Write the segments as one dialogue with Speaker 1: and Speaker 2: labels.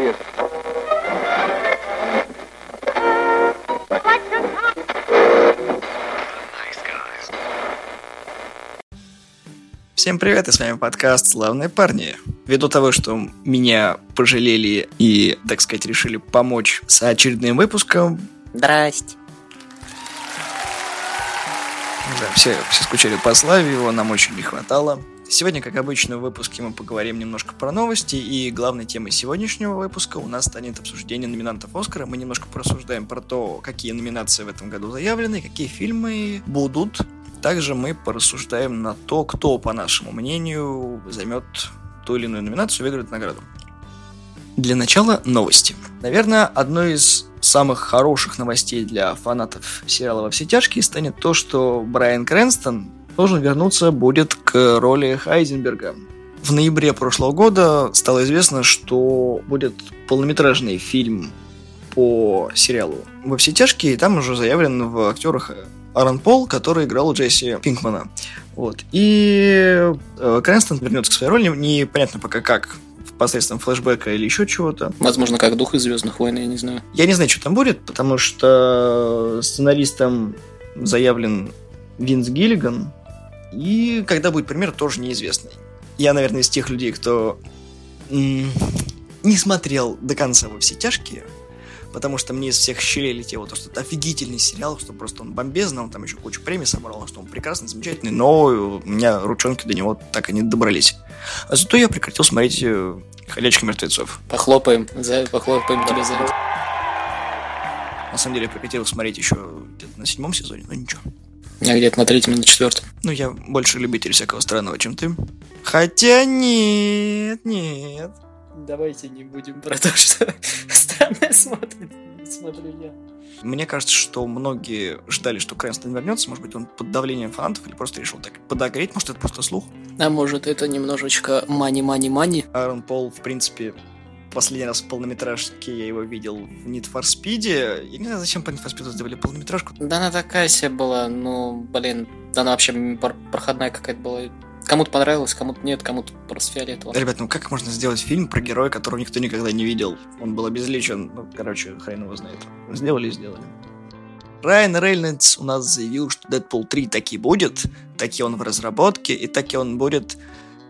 Speaker 1: serious.
Speaker 2: Всем привет, и с вами подкаст «Славные парни». Ввиду того, что меня пожалели и, так сказать, решили помочь с очередным выпуском,
Speaker 3: Здрасте.
Speaker 2: да, все, все скучали по Славе, его нам очень не хватало. Сегодня, как обычно, в выпуске мы поговорим немножко про новости, и главной темой сегодняшнего выпуска у нас станет обсуждение номинантов Оскара. Мы немножко порассуждаем про то, какие номинации в этом году заявлены, какие фильмы будут. Также мы порассуждаем на то, кто, по нашему мнению, займет ту или иную номинацию и выиграет награду. Для начала новости. Наверное, одной из самых хороших новостей для фанатов сериала «Во все тяжкие» станет то, что Брайан Крэнстон должен вернуться будет к роли Хайзенберга. В ноябре прошлого года стало известно, что будет полнометражный фильм по сериалу «Во все тяжкие», и там уже заявлен в актерах Аарон Пол, который играл Джесси Пинкмана. Вот. И э, Крэнстон вернется к своей роли, непонятно пока как, посредством флешбека или еще чего-то.
Speaker 3: Возможно, как дух из Звездных войн, я не знаю.
Speaker 2: Я не знаю, что там будет, потому что сценаристом заявлен Винс Гиллиган, и когда будет премьера, тоже неизвестно. Я, наверное, из тех людей, кто не смотрел до конца во все тяжкие, потому что мне из всех щелей летело то, что это офигительный сериал, что просто он бомбезный, он там еще кучу премий собрал, что он прекрасный, замечательный, но у меня ручонки до него так и не добрались. А зато я прекратил смотреть э, «Ходячих мертвецов».
Speaker 3: Похлопаем, за, похлопаем тебе за это.
Speaker 2: На самом деле я прекратил смотреть еще где-то на седьмом сезоне, но ничего.
Speaker 3: Я где-то на третьем или на четвертом.
Speaker 2: Ну, я больше любитель всякого странного, чем ты. Хотя нет, нет.
Speaker 3: Давайте не будем про то, что странное смотрит. Смотрю я.
Speaker 2: Мне кажется, что многие ждали, что Крэнстон вернется. Может быть, он под давлением фанатов или просто решил так подогреть. Может, это просто слух.
Speaker 3: А может, это немножечко мани-мани-мани?
Speaker 2: Аарон Пол, в принципе, последний раз в полнометражке я его видел в Need for Speed. Я не знаю, зачем по Need for Speed сделали полнометражку.
Speaker 3: Да она такая себе была, ну, блин, да она вообще пр- проходная какая-то была. Кому-то понравилось, кому-то нет, кому-то просто фиолетово.
Speaker 2: Ребят, ну как можно сделать фильм про героя, которого никто никогда не видел? Он был обезличен. Ну, короче, хрен его знает. Сделали и сделали. Райан Рейнольдс у нас заявил, что Дэдпул 3 таки будет, таки он в разработке, и таки он будет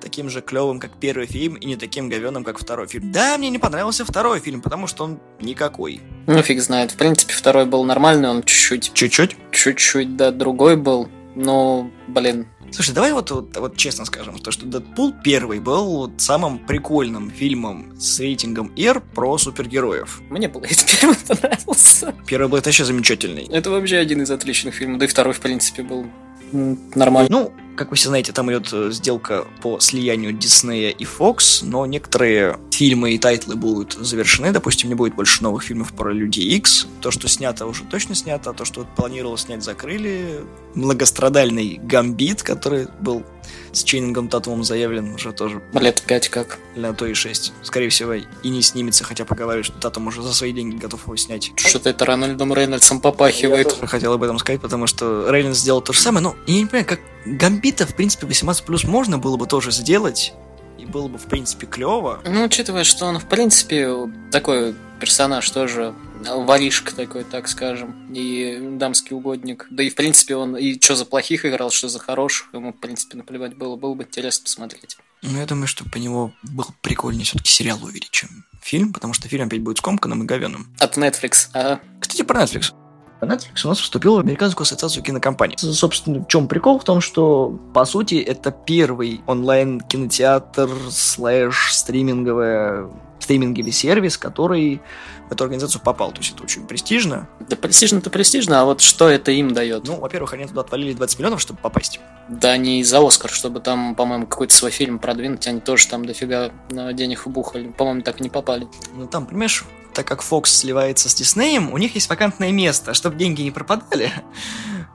Speaker 2: таким же клевым, как первый фильм, и не таким говеным, как второй фильм. Да, мне не понравился второй фильм, потому что он никакой.
Speaker 3: Ну, фиг знает. В принципе, второй был нормальный, он чуть-чуть,
Speaker 2: Чуть-чуть.
Speaker 3: чуть-чуть, да, другой был. Но, блин,
Speaker 2: Слушай, давай вот, вот, вот честно скажем, то, что Дэдпул первый был вот самым прикольным фильмом с рейтингом R про супергероев.
Speaker 3: мне этот первый понравился.
Speaker 2: Первый был вообще замечательный.
Speaker 3: Это вообще один из отличных фильмов. Да и второй, в принципе, был м, нормальный.
Speaker 2: Ну, как вы все знаете, там идет э, сделка по слиянию Диснея и Fox, но некоторые фильмы и title ы будут завершены. Допустим, не будет больше новых фильмов про Людей X. То, что снято, уже точно снято. а То, что планировалось снять, закрыли. Многострадальный Гамбит, который был с Чейнингом Татумом заявлен, уже тоже
Speaker 3: Лет пять как.
Speaker 2: на то и 6. Скорее всего, и не снимется, хотя поговаривают, что Татум уже за свои деньги готов его снять.
Speaker 3: Что-то это Рональдом Рейнольдсом попахивает.
Speaker 2: Я хотел об этом сказать, потому что Рейнольдс сделал то же самое, но я не понимаю, как Гамбита, в принципе, 18 плюс можно было бы тоже сделать, и было бы, в принципе, клево.
Speaker 3: Ну, учитывая, что он, в принципе, такой персонаж тоже, воришка такой, так скажем, и дамский угодник. Да и, в принципе, он и что за плохих играл, что за хороших, ему, в принципе, наплевать было. Было бы интересно посмотреть.
Speaker 2: Но я думаю, что по него был прикольнее все-таки сериал увидеть, чем фильм, потому что фильм опять будет скомканным и говеным.
Speaker 3: От Netflix. А,
Speaker 2: Кстати, про Netflix. Netflix у нас вступил в Американскую ассоциацию кинокомпаний. Собственно, в чем прикол? В том, что, по сути, это первый онлайн-кинотеатр слэш стриминговая стриминговый сервис, который в эту организацию попал. То есть это очень престижно.
Speaker 3: да престижно-то престижно, а вот что это им дает?
Speaker 2: Ну, во-первых, они туда отвалили 20 миллионов, чтобы попасть.
Speaker 3: Да не за Оскар, чтобы там, по-моему, какой-то свой фильм продвинуть, они тоже там дофига э, денег вбухали. По-моему, так и не попали.
Speaker 2: Ну, там, понимаешь, так как Fox сливается с Диснеем, у них есть вакантное место, чтобы деньги не пропадали.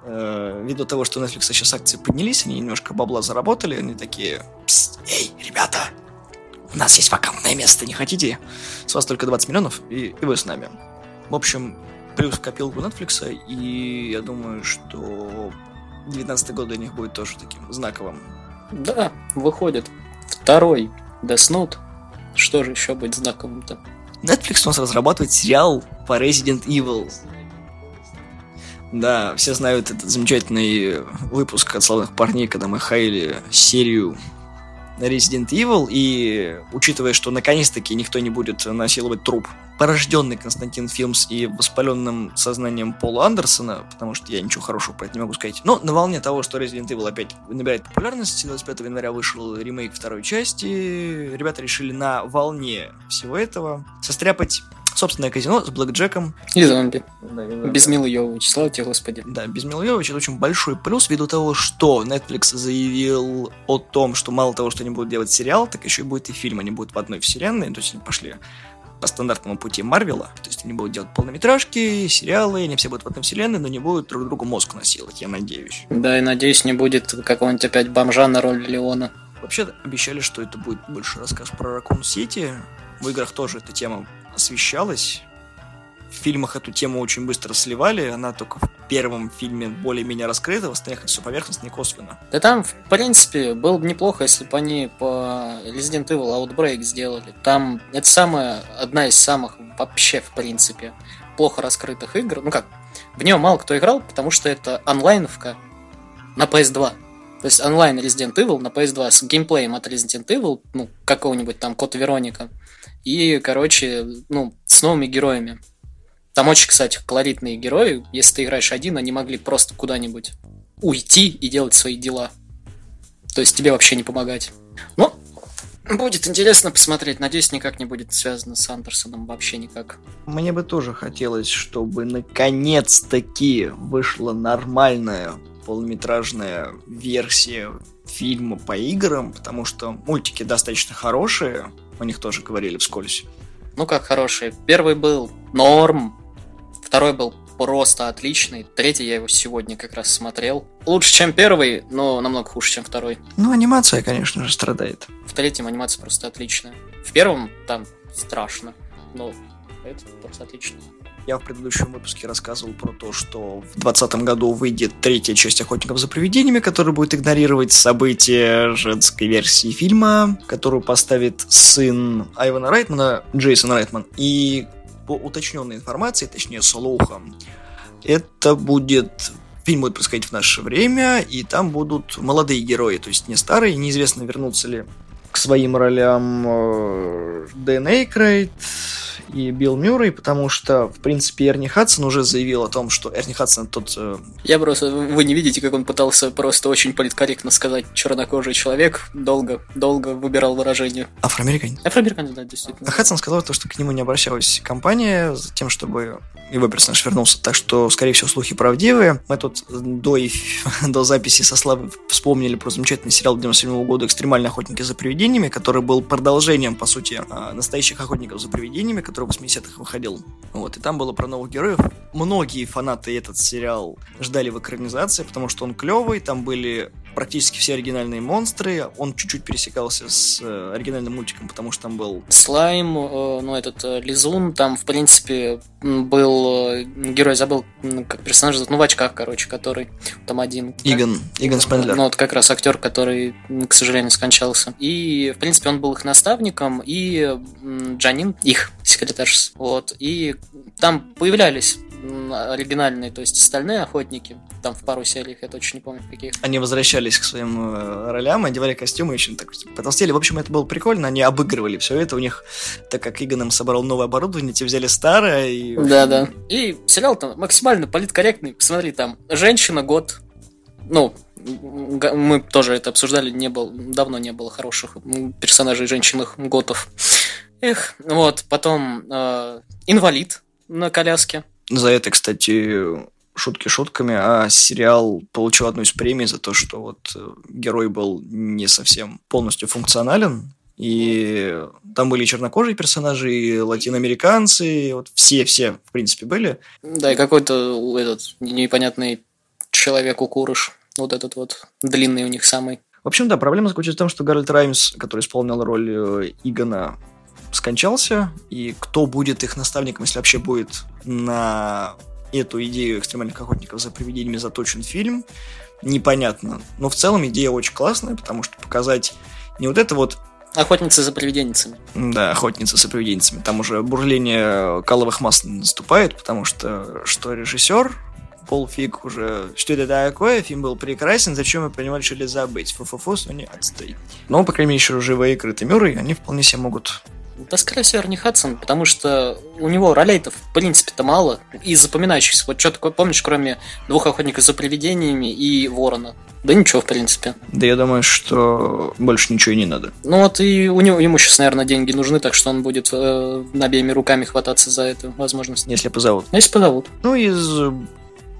Speaker 2: Э, Ввиду того, что у Netflix сейчас акции поднялись, они немножко бабла заработали, они такие, «Пс, эй, ребята, у нас есть вакантное место, не хотите? С вас только 20 миллионов, и, и вы с нами. В общем, плюс в копилку Netflix, и я думаю, что 19 год для них будет тоже таким знаковым.
Speaker 3: Да, выходит. Второй Death Note. Что же еще быть знаковым-то?
Speaker 2: Netflix у нас разрабатывает сериал по Resident Evil. Да, все знают этот замечательный выпуск от славных парней, когда мы хаили серию Resident Evil, и учитывая, что наконец-таки никто не будет насиловать труп, порожденный Константин Филмс и воспаленным сознанием Пола Андерсона, потому что я ничего хорошего про это не могу сказать. Но на волне того, что Resident Evil опять набирает популярность, 25 января вышел ремейк второй части, ребята решили на волне всего этого состряпать собственное казино с блэкджеком.
Speaker 3: И зомби. Да, без Милы Йовович, слава тебе, Господи.
Speaker 2: Да, без Милы Йовович это очень большой плюс, ввиду того, что Netflix заявил о том, что мало того, что они будут делать сериал, так еще и будет и фильм, они будут в одной вселенной, то есть они пошли по стандартному пути Марвела, то есть они будут делать полнометражки, сериалы, они все будут в одной вселенной, но не будут друг другу мозг насиловать, я надеюсь.
Speaker 3: Да, и надеюсь, не будет какого-нибудь опять бомжа на роль Леона.
Speaker 2: Вообще обещали, что это будет больше рассказ про Ракун Сити. В играх тоже эта тема освещалась. В фильмах эту тему очень быстро сливали, она только в первом фильме более-менее раскрыта, в остальных все поверхностно и косвенно.
Speaker 3: Да там, в принципе, было бы неплохо, если бы они по Resident Evil Outbreak сделали. Там это самая, одна из самых вообще, в принципе, плохо раскрытых игр. Ну как, в нее мало кто играл, потому что это онлайновка на PS2. То есть онлайн Resident Evil на PS2 с геймплеем от Resident Evil, ну, какого-нибудь там Код Вероника. И, короче, ну, с новыми героями. Там очень, кстати, колоритные герои. Если ты играешь один, они могли просто куда-нибудь уйти и делать свои дела. То есть тебе вообще не помогать. Ну, будет интересно посмотреть. Надеюсь, никак не будет связано с Андерсоном. Вообще никак.
Speaker 2: Мне бы тоже хотелось, чтобы наконец-таки вышла нормальная полнометражная версия фильма по играм, потому что мультики достаточно хорошие, о них тоже говорили вскользь.
Speaker 3: Ну как хорошие. Первый был норм, второй был просто отличный, третий я его сегодня как раз смотрел. Лучше, чем первый, но намного хуже, чем второй.
Speaker 2: Ну, анимация, конечно же, страдает.
Speaker 3: В третьем анимация просто отличная. В первом там страшно, но это просто отлично.
Speaker 2: Я в предыдущем выпуске рассказывал про то, что в 2020 году выйдет третья часть «Охотников за привидениями», которая будет игнорировать события женской версии фильма, которую поставит сын Айвана Райтмана, Джейсон Райтман. И по уточненной информации, точнее слухам, это будет фильм будет происходить в наше время, и там будут молодые герои, то есть не старые, неизвестно, вернутся ли к своим ролям э, Дэн Эйкрейт, и Билл Мюррей, потому что, в принципе, Эрни Хадсон уже заявил о том, что Эрни Хадсон тот... Э...
Speaker 3: Я просто... Вы не видите, как он пытался просто очень политкорректно сказать чернокожий человек, долго, долго выбирал выражение.
Speaker 2: Афроамериканец.
Speaker 3: Афроамериканец, да, действительно.
Speaker 2: А Хадсон сказал то, что к нему не обращалась компания за тем, чтобы его персонаж вернулся. Так что, скорее всего, слухи правдивые. Мы тут до, до записи со Славой вспомнили про замечательный сериал 97 года «Экстремальные охотники за привидениями», который был продолжением, по сути, а, настоящих охотников за привидениями, который в 80-х выходил. Вот, и там было про новых героев. Многие фанаты этот сериал ждали в экранизации, потому что он клевый, там были практически все оригинальные монстры. Он чуть-чуть пересекался с э, оригинальным мультиком, потому что там был...
Speaker 3: Слайм, э, ну этот э, Лизун, там, в принципе, был герой, забыл, как персонаж ну в очках, короче, который там один.
Speaker 2: Игон, Игон Спендлер.
Speaker 3: Ну вот как раз актер, который, к сожалению, скончался. И, в принципе, он был их наставником, и Джанин, их секретарь. Вот. И там появлялись оригинальные, то есть остальные охотники, там в пару сериях, я точно не помню в каких.
Speaker 2: Они возвращались к своим э, ролям, одевали костюмы, еще так потолстели. В общем, это было прикольно, они обыгрывали все это. У них, так как Игон им собрал новое оборудование, те взяли старое и...
Speaker 3: Да-да. И сериал там максимально политкорректный. Посмотри, там женщина год, ну, мы тоже это обсуждали, не было, давно не было хороших персонажей женщинных готов. Эх, вот, потом э, инвалид на коляске.
Speaker 2: За это, кстати, шутки шутками, а сериал получил одну из премий за то, что вот э, герой был не совсем полностью функционален, и там были чернокожие персонажи, и латиноамериканцы, вот все-все, в принципе, были.
Speaker 3: Да, и какой-то этот непонятный человек укурыш, вот этот вот длинный у них самый.
Speaker 2: В общем, да, проблема заключается в том, что Гарольд Раймс, который исполнял роль э, Игона скончался, и кто будет их наставником, если вообще будет на эту идею экстремальных охотников за привидениями заточен фильм, непонятно. Но в целом идея очень классная, потому что показать не вот это вот
Speaker 3: Охотница за привиденницами.
Speaker 2: Да, охотница за привиденницами. Там уже бурление каловых масл наступает, потому что что режиссер, Пол Фиг уже... Что это такое? Фильм был прекрасен, зачем мы про него решили забыть? Фу-фу-фу, Сони, отстой. Но, по крайней мере, еще живые игры Мюррей, они вполне себе могут
Speaker 3: да, скорее всего, Эрни Хадсон, потому что у него ролей-то, в принципе-то, мало. И запоминающихся. Вот что такое помнишь, кроме двух охотников за привидениями и Ворона? Да ничего, в принципе.
Speaker 2: Да я думаю, что больше ничего и не надо.
Speaker 3: Ну вот и у него, ему сейчас, наверное, деньги нужны, так что он будет э, обеими руками хвататься за эту возможность.
Speaker 2: Если позовут.
Speaker 3: Если позовут.
Speaker 2: Ну, из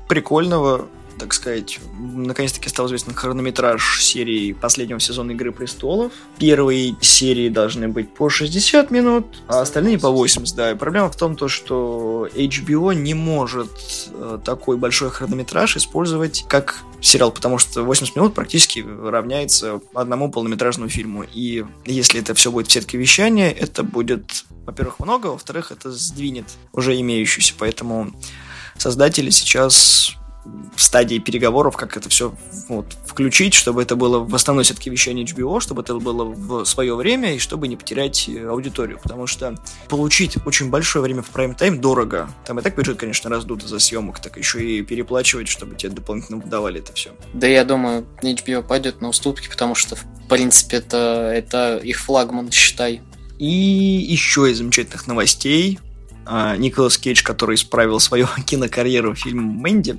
Speaker 2: прикольного так сказать, наконец-таки стал известен хронометраж серии последнего сезона Игры Престолов. Первые серии должны быть по 60 минут, а остальные по 80, да. И проблема в том, то, что HBO не может э, такой большой хронометраж использовать как сериал, потому что 80 минут практически равняется одному полнометражному фильму. И если это все будет в сетке вещания, это будет, во-первых, много, во-вторых, это сдвинет уже имеющуюся. Поэтому создатели сейчас в стадии переговоров, как это все вот, включить, чтобы это было в основной вещания HBO, чтобы это было в свое время и чтобы не потерять э, аудиторию, потому что получить очень большое время в прайм-тайм дорого. Там и так бюджет, конечно, раздут из-за съемок, так еще и переплачивать, чтобы тебе дополнительно выдавали это все.
Speaker 3: Да я думаю, HBO пойдет на уступки, потому что, в принципе, это, это их флагман, считай.
Speaker 2: И еще из замечательных новостей. А, Николас Кейдж, который исправил свою кинокарьеру в фильме «Мэнди»,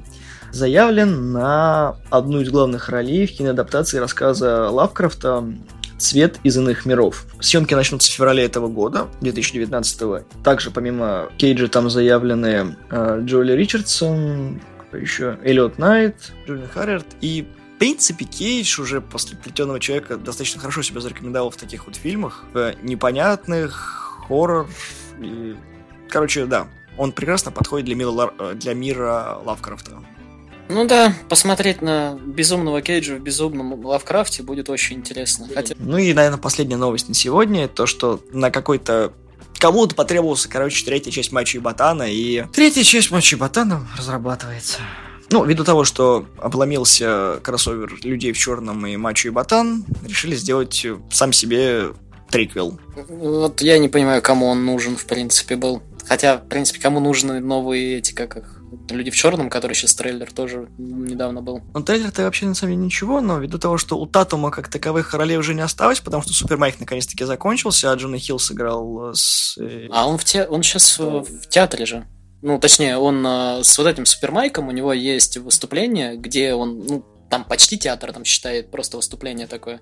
Speaker 2: заявлен на одну из главных ролей в киноадаптации рассказа Лавкрафта «Цвет из иных миров». Съемки начнутся в феврале этого года, 2019 Также помимо Кейджа там заявлены э, Джоли Ричардсон, еще Эллиот Найт, Джулиан Харрерт и в принципе, Кейдж уже после «Плетеного человека» достаточно хорошо себя зарекомендовал в таких вот фильмах. В непонятных, хоррор и... Короче, да, он прекрасно подходит для мира, для мира Лавкрафта.
Speaker 3: Ну да, посмотреть на безумного Кейджа в безумном Лавкрафте будет очень интересно. Хотя...
Speaker 2: Ну и, наверное, последняя новость на сегодня, то, что на какой-то кому-то потребовался, короче, третья часть и Ботана, и третья часть Мачи и Ботана разрабатывается. Ну, ввиду того, что обломился кроссовер людей в черном и Мачо и Ботан, решили сделать сам себе триквел.
Speaker 3: Вот я не понимаю, кому он нужен, в принципе, был. Хотя, в принципе, кому нужны новые эти, как их, Люди в черном, который сейчас трейлер тоже недавно был.
Speaker 2: Ну, трейлер-то вообще на самом деле ничего, но ввиду того, что у Татума как таковых ролей уже не осталось, потому что Супер Майк наконец-таки закончился, а Джона Хилл сыграл с...
Speaker 3: Э, а он, в те... он сейчас в... театре же. Ну, точнее, он э, с вот этим Супер Майком, у него есть выступление, где он, ну, там почти театр, там считает просто выступление такое.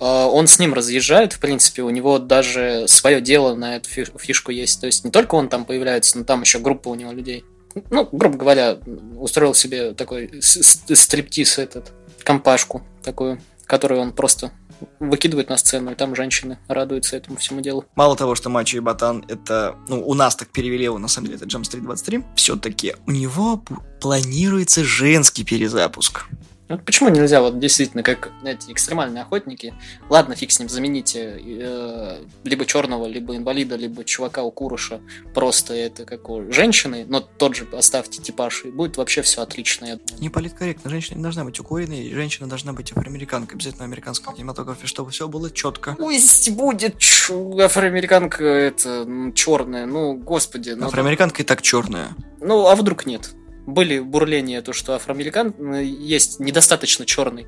Speaker 3: Э, он с ним разъезжает, в принципе, у него даже свое дело на эту фишку есть. То есть не только он там появляется, но там еще группа у него людей ну, грубо говоря, устроил себе такой стриптиз этот, компашку такую, которую он просто выкидывает на сцену, и там женщины радуются этому всему делу.
Speaker 2: Мало того, что Мачо и Ботан это, ну, у нас так перевели его, на самом деле, это Jump Street 23, все-таки у него планируется женский перезапуск.
Speaker 3: Ну, почему нельзя вот действительно, как эти экстремальные охотники, ладно, фиг с ним, замените э, либо черного, либо инвалида, либо чувака у Куруша, просто это как у женщины, но тот же оставьте типаж, и будет вообще все отлично.
Speaker 2: Не политкорректно, женщина не должна быть укуренной, женщина должна быть афроамериканкой, обязательно американском кинематографе, чтобы все было четко.
Speaker 3: Пусть будет афроамериканка это черная, ну, господи.
Speaker 2: Ну, афроамериканка и так черная.
Speaker 3: Ну, а вдруг нет? Были бурления, то, что афроамерикан э, есть недостаточно черный.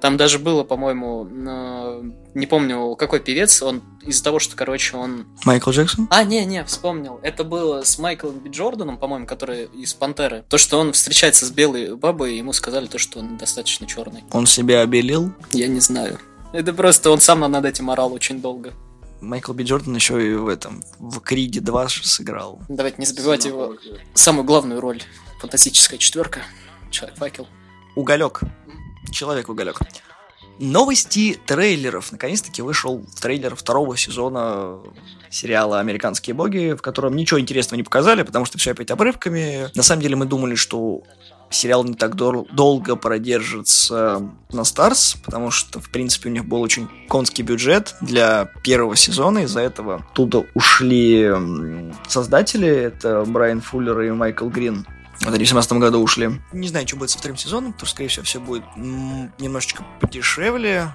Speaker 3: Там даже было, по-моему, э, не помню, какой певец, он из-за того, что, короче, он...
Speaker 2: Майкл Джексон?
Speaker 3: А, не-не, вспомнил. Это было с Майклом Би Джорданом, по-моему, который из Пантеры. То, что он встречается с белой бабой, ему сказали то, что он достаточно черный.
Speaker 2: Он себя обелил?
Speaker 3: Я не знаю. Это просто он сам над этим орал очень долго.
Speaker 2: Майкл Би Джордан еще и в этом, в Криде 2 сыграл.
Speaker 3: Давайте не забивать его самую главную роль Фантастическая четверка. Человек-факел.
Speaker 2: Уголек. Человек-уголек. Новости трейлеров. Наконец-таки вышел трейлер второго сезона сериала «Американские боги», в котором ничего интересного не показали, потому что все опять обрывками. На самом деле мы думали, что сериал не так дол- долго продержится на Старс, потому что, в принципе, у них был очень конский бюджет для первого сезона, из-за этого оттуда ушли создатели, это Брайан Фуллер и Майкл Грин. В 2017 году ушли. Не знаю, что будет со вторым сезоном, что, скорее всего, все будет немножечко подешевле.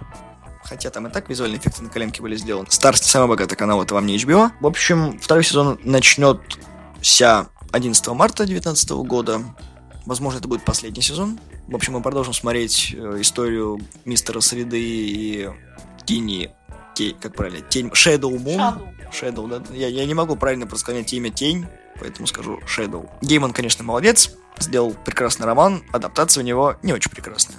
Speaker 2: Хотя там и так визуальные эффекты на коленке были сделаны. Старс не самый богатый канал, это вам не HBO. В общем, второй сезон начнется 11 марта 2019 года. Возможно, это будет последний сезон. В общем, мы продолжим смотреть э, историю мистера Среды и Тини... Тень, как правильно? Тень... Shadow Moon. Shadow. Shadow, да? Я, я не могу правильно просклонять имя Тень, поэтому скажу Shadow. Гейман, конечно, молодец. Сделал прекрасный роман. Адаптация у него не очень прекрасная.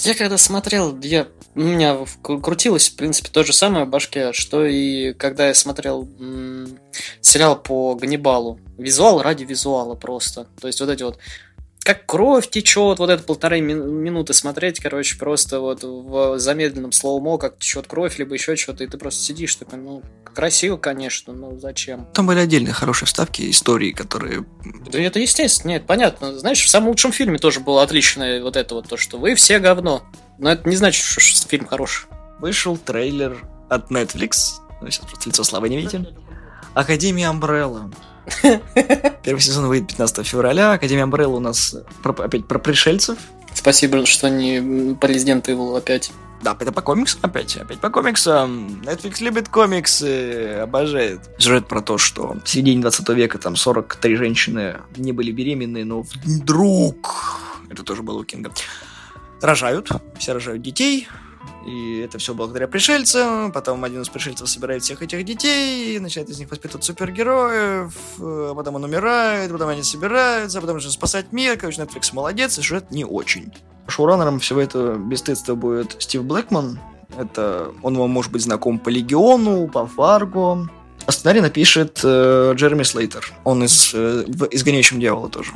Speaker 3: Я когда смотрел, я, у меня крутилось, в принципе, то же самое в башке, что и когда я смотрел м- сериал по Ганнибалу. Визуал ради визуала просто. То есть вот эти вот как кровь течет, вот это полторы минуты смотреть, короче, просто вот в замедленном слоумо, как течет кровь, либо еще что-то, и ты просто сидишь такой, ну, красиво, конечно, но зачем?
Speaker 2: Там были отдельные хорошие вставки, истории, которые...
Speaker 3: Да это естественно, нет, понятно. Знаешь, в самом лучшем фильме тоже было отличное вот это вот, то, что вы все говно. Но это не значит, что фильм хороший.
Speaker 2: Вышел трейлер от Netflix, вы сейчас просто лицо славы не видите, Академия Umbrella. Первый сезон выйдет 15 февраля. Академия Umbrella у нас про, опять про пришельцев.
Speaker 3: Спасибо, что не по Resident Evil опять.
Speaker 2: Да, это по комиксам опять. Опять по комиксам. Netflix любит комиксы, обожает. Сюжет про то, что в середине 20 века там 43 женщины не были беременны, но вдруг, это тоже было у Кинга, рожают. Все рожают детей, и это все благодаря пришельцам. Потом один из пришельцев собирает всех этих детей, начинает из них воспитывать супергероев, а потом он умирает, потом они собираются, потом нужно спасать мир. Короче, Netflix молодец, и сюжет не очень. Шоураннером всего этого бесстыдства будет Стив Блэкман. Это он вам может быть знаком по Легиону, по Фарго. А сценарий напишет э, Джереми Слейтер. Он из э, в «Изгоняющем дьявола» тоже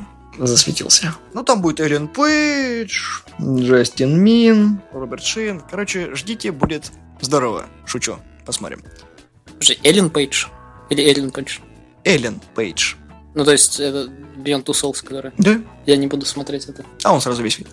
Speaker 2: засветился. Ну, там будет Эллен Пейдж, Джастин Мин, Роберт Шин. Короче, ждите, будет здорово. Шучу. Посмотрим.
Speaker 3: Слушай, Эллен Пейдж? Или Эллен Пейдж?
Speaker 2: Эллен Пейдж.
Speaker 3: Ну, то есть, это Beyond Two Souls, который...
Speaker 2: Да.
Speaker 3: Я не буду смотреть это.
Speaker 2: А он сразу весь вид.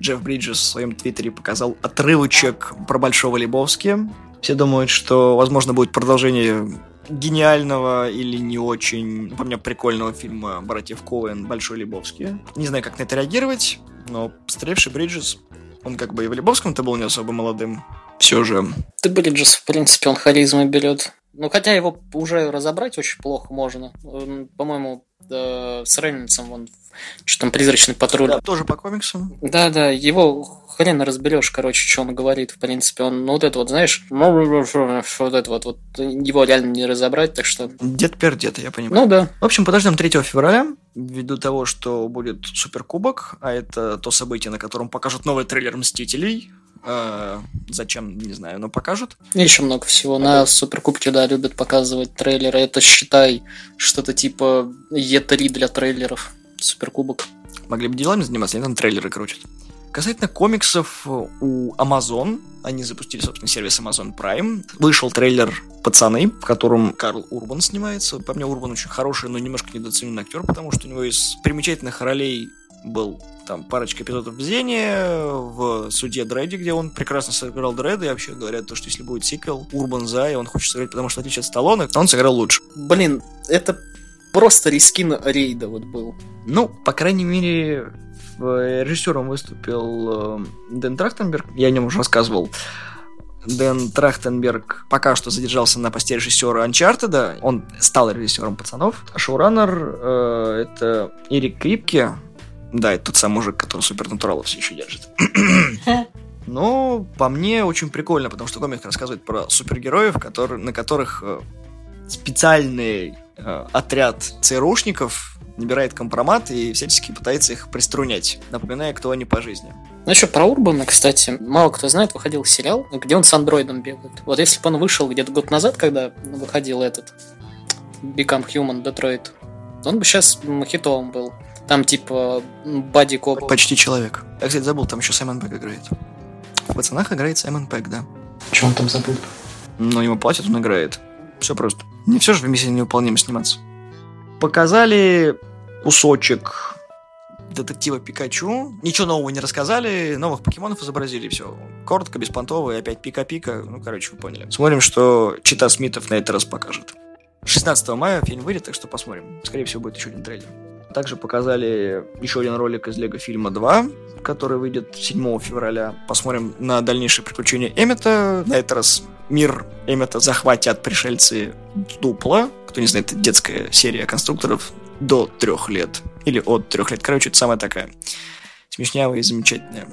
Speaker 2: Джефф Бриджес в своем твиттере показал отрывочек про Большого Лебовски. Все думают, что, возможно, будет продолжение гениального или не очень, по мне, прикольного фильма «Братьев Коэн. Большой Лебовский». Не знаю, как на это реагировать, но «Постаревший Бриджес», он как бы и в Лебовском-то был не особо молодым. Все же.
Speaker 3: Ты Бриджес, в принципе, он харизмы берет. Ну, хотя его уже разобрать очень плохо можно. По-моему, э, с Рейнольдсом он что там призрачный патруль.
Speaker 2: Да, тоже по комиксам.
Speaker 3: Да, да, его хрен разберешь, короче, что он говорит, в принципе. Он, ну, вот это вот, знаешь, вот это вот, вот его реально не разобрать, так что...
Speaker 2: Дед пердет, я понимаю.
Speaker 3: Ну да.
Speaker 2: В общем, подождем 3 февраля, ввиду того, что будет Суперкубок, а это то событие, на котором покажут новый трейлер Мстителей. Э, зачем, не знаю, но покажут.
Speaker 3: И еще много всего. На Суперкубке, да, любят показывать трейлеры. Это, считай, что-то типа Е3 для трейлеров. Суперкубок.
Speaker 2: Могли бы делами заниматься, они там трейлеры крутят. Касательно комиксов, у Amazon, они запустили, собственно, сервис Amazon Prime, вышел трейлер «Пацаны», в котором Карл Урбан снимается. По мне, Урбан очень хороший, но немножко недооцененный актер, потому что у него из примечательных ролей был там парочка эпизодов «Везения», в «Суде Дредди», где он прекрасно сыграл Дредда, и вообще говорят, то, что если будет сиквел, Урбан за, и он хочет сыграть, потому что, в отличие от Сталлоне, он сыграл лучше.
Speaker 3: Блин, это просто рискин рейда вот был.
Speaker 2: Ну, по крайней мере, режиссером выступил э, Дэн Трахтенберг, я о нем уже рассказывал. Дэн Трахтенберг пока что задержался на посте режиссера Анчартеда. Он стал режиссером пацанов. А шоураннер э, это Эрик Крипке. Да, это тот самый мужик, который Супернатуралов все еще держит. Но по мне очень прикольно, потому что комик рассказывает про супергероев, которые, на которых э, специальный э, отряд ЦРУшников набирает компромат и всячески пытается их приструнять, напоминая, кто они по жизни.
Speaker 3: Ну еще про Урбана, кстати, мало кто знает, выходил сериал, где он с андроидом бегает. Вот если бы он вышел где-то год назад, когда выходил этот Become Human Detroit, он бы сейчас хитовым был. Там типа Бади Коп.
Speaker 2: Почти человек. Я, кстати, забыл, там еще Саймон Пэк играет. В пацанах играет Саймон Пэк, да.
Speaker 3: Что он там забыл?
Speaker 2: Ну, ему платят, он играет. Все просто. Не все же в миссии невыполнимо сниматься. Показали кусочек детектива Пикачу. Ничего нового не рассказали, новых покемонов изобразили, все. Коротко, беспонтово, и опять пика-пика. Ну, короче, вы поняли. Смотрим, что Чита Смитов на этот раз покажет. 16 мая фильм выйдет, так что посмотрим. Скорее всего, будет еще один трейлер. Также показали еще один ролик из Лего фильма 2, который выйдет 7 февраля. Посмотрим на дальнейшие приключения Эммета. На этот раз мир Эммета захватят пришельцы Дупла. Кто не знает, это детская серия конструкторов до трех лет. Или от трех лет. Короче, это самая такая смешнявая и замечательная.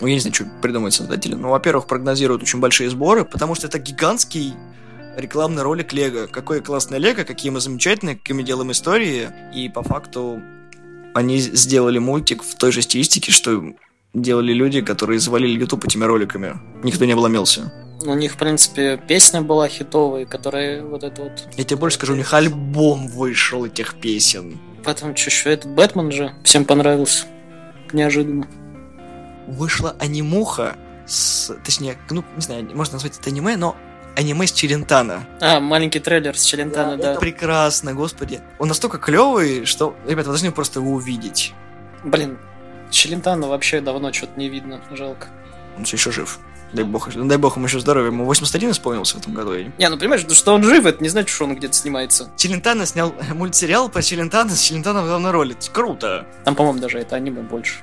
Speaker 2: Ну, я не знаю, что придумать создатели. Ну, во-первых, прогнозируют очень большие сборы, потому что это гигантский рекламный ролик Лего. Какое классное Лего, какие мы замечательные, какие мы делаем истории. И по факту они сделали мультик в той же стилистике, что делали люди, которые завалили YouTube этими роликами. Никто не обломился.
Speaker 3: У них, в принципе, песня была хитовая, которая вот это вот...
Speaker 2: Я тебе больше скажу, у них альбом вышел этих песен.
Speaker 3: Потом что этот Бэтмен же всем понравился. Неожиданно.
Speaker 2: Вышла анимуха с... Точнее, ну, не знаю, можно назвать это аниме, но аниме с Челентана.
Speaker 3: А, маленький трейлер с Челентана, да.
Speaker 2: Это прекрасно, господи. Он настолько клевый, что, ребята, вы должны просто его увидеть.
Speaker 3: Блин, Челентана вообще давно что-то не видно, жалко.
Speaker 2: Он все еще жив. Дай бог, дай бог ему еще здоровья. Ему 81 исполнился в этом году.
Speaker 3: Не, ну понимаешь, что он жив, это не значит, что он где-то снимается.
Speaker 2: Челентано снял мультсериал по Челентано с Челентано в главной роли. Это круто.
Speaker 3: Там, по-моему, даже это аниме больше.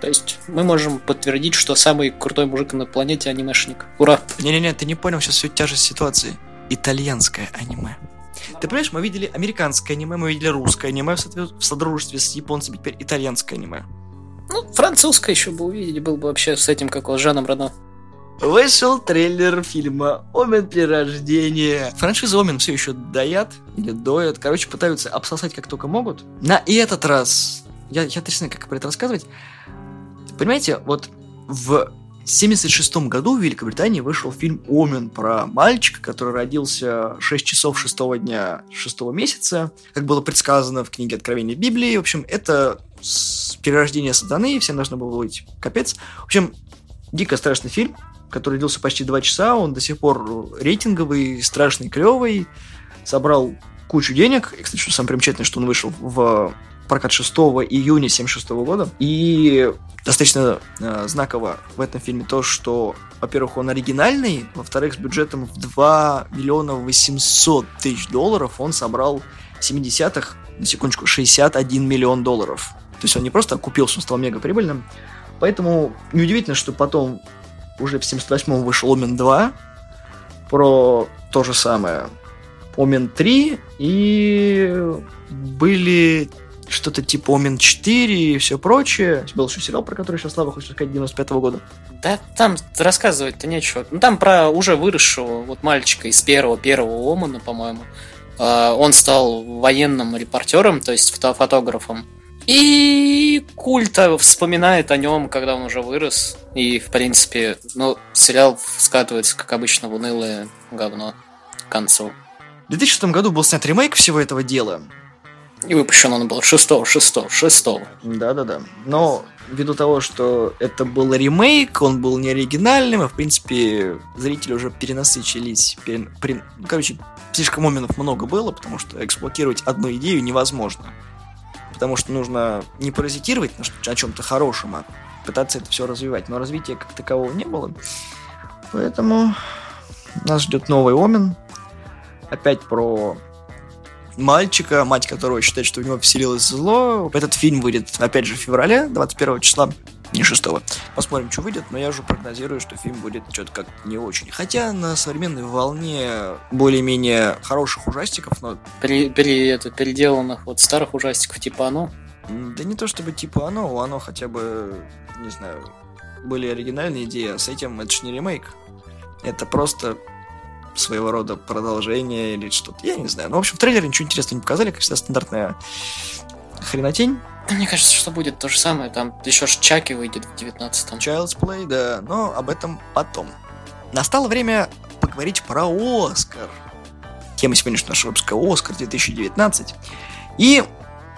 Speaker 3: То есть мы можем подтвердить, что самый крутой мужик на планете анимешник. Ура!
Speaker 2: Не-не-не, ты не понял сейчас всю тяжесть ситуации. Итальянское аниме. Ты понимаешь, мы видели американское аниме, мы видели русское аниме в, содружестве с японцами, теперь итальянское аниме.
Speaker 3: Ну, французское еще бы увидели, был бы вообще с этим, как вот, Жаном Рено.
Speaker 2: Вышел трейлер фильма «Омен перерождение». Франшиза «Омен» все еще доят или доят. Короче, пытаются обсосать как только могут. На этот раз... Я, я точно как про это рассказывать. Понимаете, вот в 1976 году в Великобритании вышел фильм «Омен» про мальчика, который родился 6 часов 6 дня 6 месяца, как было предсказано в книге Откровения Библии. В общем, это перерождение сатаны, всем должно было быть капец. В общем, дико страшный фильм, который длился почти 2 часа, он до сих пор рейтинговый, страшный, клевый, собрал кучу денег. И, кстати, что самое примечательное, что он вышел в прокат 6 июня 76 года. И достаточно э, знаково в этом фильме то, что, во-первых, он оригинальный, во-вторых, с бюджетом в 2 миллиона 800 тысяч долларов он собрал в 70-х, на секундочку, 61 миллион долларов. То есть он не просто окупился, он стал мега прибыльным. Поэтому неудивительно, что потом уже в 78-м вышел Омен 2 про то же самое. Омен 3 и были что-то типа Омен 4 и все прочее. Был еще сериал, про который сейчас Слава хочет сказать, 95 -го года.
Speaker 3: Да там рассказывать-то нечего. Ну там про уже выросшего вот мальчика из первого, первого Омана, по-моему. А, он стал военным репортером, то есть фото фотографом. И культа вспоминает о нем, когда он уже вырос. И, в принципе, ну, сериал скатывается, как обычно, в унылое говно к концу.
Speaker 2: В 2006 году был снят ремейк всего этого дела.
Speaker 3: И выпущен он был 6 6 6
Speaker 2: Да-да-да. Но ввиду того, что это был ремейк, он был не оригинальным, и, в принципе, зрители уже перенасыщились. Перен... Перен... Короче, слишком моментов много было, потому что эксплуатировать одну идею невозможно. Потому что нужно не паразитировать на чем-то хорошем, а пытаться это все развивать. Но развития как такового не было. Поэтому нас ждет новый Омен. Опять про мальчика, мать которого считает, что у него вселилось зло. Этот фильм выйдет, опять же, в феврале, 21 числа, не 6 Посмотрим, что выйдет, но я уже прогнозирую, что фильм будет что-то как не очень. Хотя на современной волне более-менее хороших ужастиков, но...
Speaker 3: При, при, это, переделанных вот старых ужастиков типа «Оно»?
Speaker 2: Да не то чтобы типа «Оно», у «Оно» хотя бы, не знаю, были оригинальные идеи, а с этим это же не ремейк. Это просто своего рода продолжение или что-то. Я не знаю. Ну, в общем, в трейлере ничего интересного не показали, как всегда, стандартная хренотень.
Speaker 3: Мне кажется, что будет то же самое. Там еще ж Чаки выйдет в 19-м.
Speaker 2: Child's Play, да. Но об этом потом. Настало время поговорить про Оскар. Тема сегодняшнего нашего выпуска Оскар 2019. И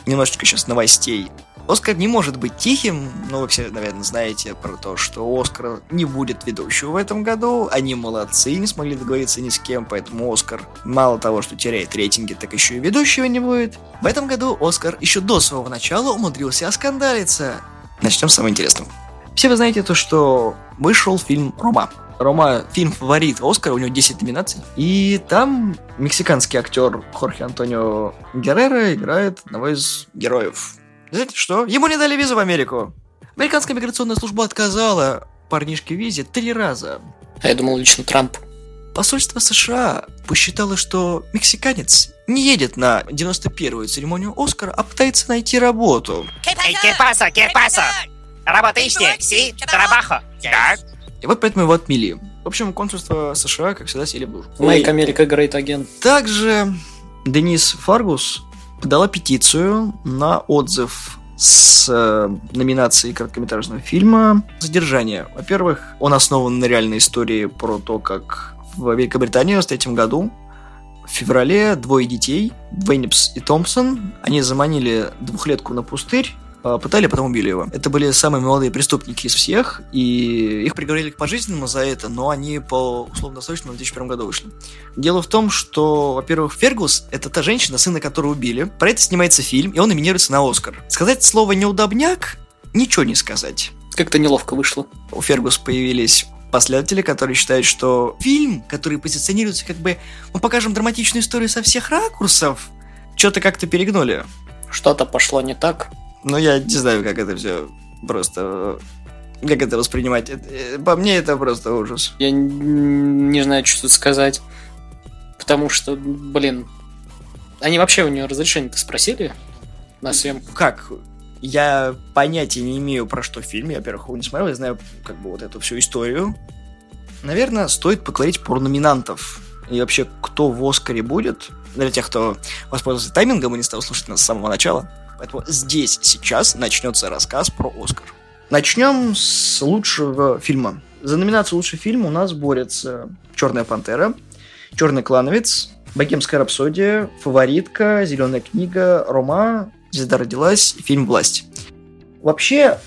Speaker 2: немножечко сейчас новостей Оскар не может быть тихим, но вы все, наверное, знаете про то, что Оскар не будет ведущего в этом году. Они молодцы, не смогли договориться ни с кем, поэтому Оскар мало того, что теряет рейтинги, так еще и ведущего не будет. В этом году Оскар еще до своего начала умудрился оскандалиться. Начнем с самого интересного. Все вы знаете то, что вышел фильм «Рома». Рома фильм фаворит Оскара, у него 10 номинаций. И там мексиканский актер Хорхе Антонио Геррера играет одного из героев. Знаете что? Ему не дали визу в Америку. Американская миграционная служба отказала парнишке визе три раза.
Speaker 3: А я думал лично Трамп.
Speaker 2: Посольство США посчитало, что мексиканец не едет на 91-ю церемонию Оскара, а пытается найти работу.
Speaker 1: Эй. ¿Qué pasa? Работа ищи, си, трабахо. Так.
Speaker 2: И вот поэтому его отмели. В общем, консульство США, как всегда, сели в лужу.
Speaker 3: Make America Great Again.
Speaker 2: Также Денис Фаргус подала петицию на отзыв с э, номинацией короткометражного фильма «Задержание». Во-первых, он основан на реальной истории про то, как в Великобритании в 1993 году в феврале двое детей, Вейнипс и Томпсон, они заманили двухлетку на пустырь, пытали, а потом убили его. Это были самые молодые преступники из всех, и их приговорили к пожизненному за это, но они по условно-досрочному в 2001 году вышли. Дело в том, что, во-первых, Фергус — это та женщина, сына которой убили. Про это снимается фильм, и он номинируется на Оскар. Сказать слово «неудобняк» — ничего не сказать.
Speaker 3: Как-то неловко вышло.
Speaker 2: У Фергус появились последователи, которые считают, что фильм, который позиционируется как бы мы покажем драматичную историю со всех ракурсов, что-то как-то перегнули.
Speaker 3: Что-то пошло не так.
Speaker 2: Но я не знаю, как это все просто... Как это воспринимать? По мне это просто ужас.
Speaker 3: Я не знаю, что тут сказать. Потому что, блин, они вообще у нее разрешение-то спросили на съемку.
Speaker 2: Как? Я понятия не имею, про что фильм. Я, во-первых, его не смотрел, я знаю как бы вот эту всю историю. Наверное, стоит поговорить про номинантов. И вообще, кто в Оскаре будет. Для тех, кто воспользовался таймингом и не стал слушать нас с самого начала. Поэтому здесь, сейчас начнется рассказ про Оскар. Начнем с лучшего фильма. За номинацию «Лучший фильм» у нас борются «Черная пантера», «Черный клановец», «Богемская рапсодия», «Фаворитка», «Зеленая книга», «Рома», «Звезда родилась» и фильм «Власть». Вообще,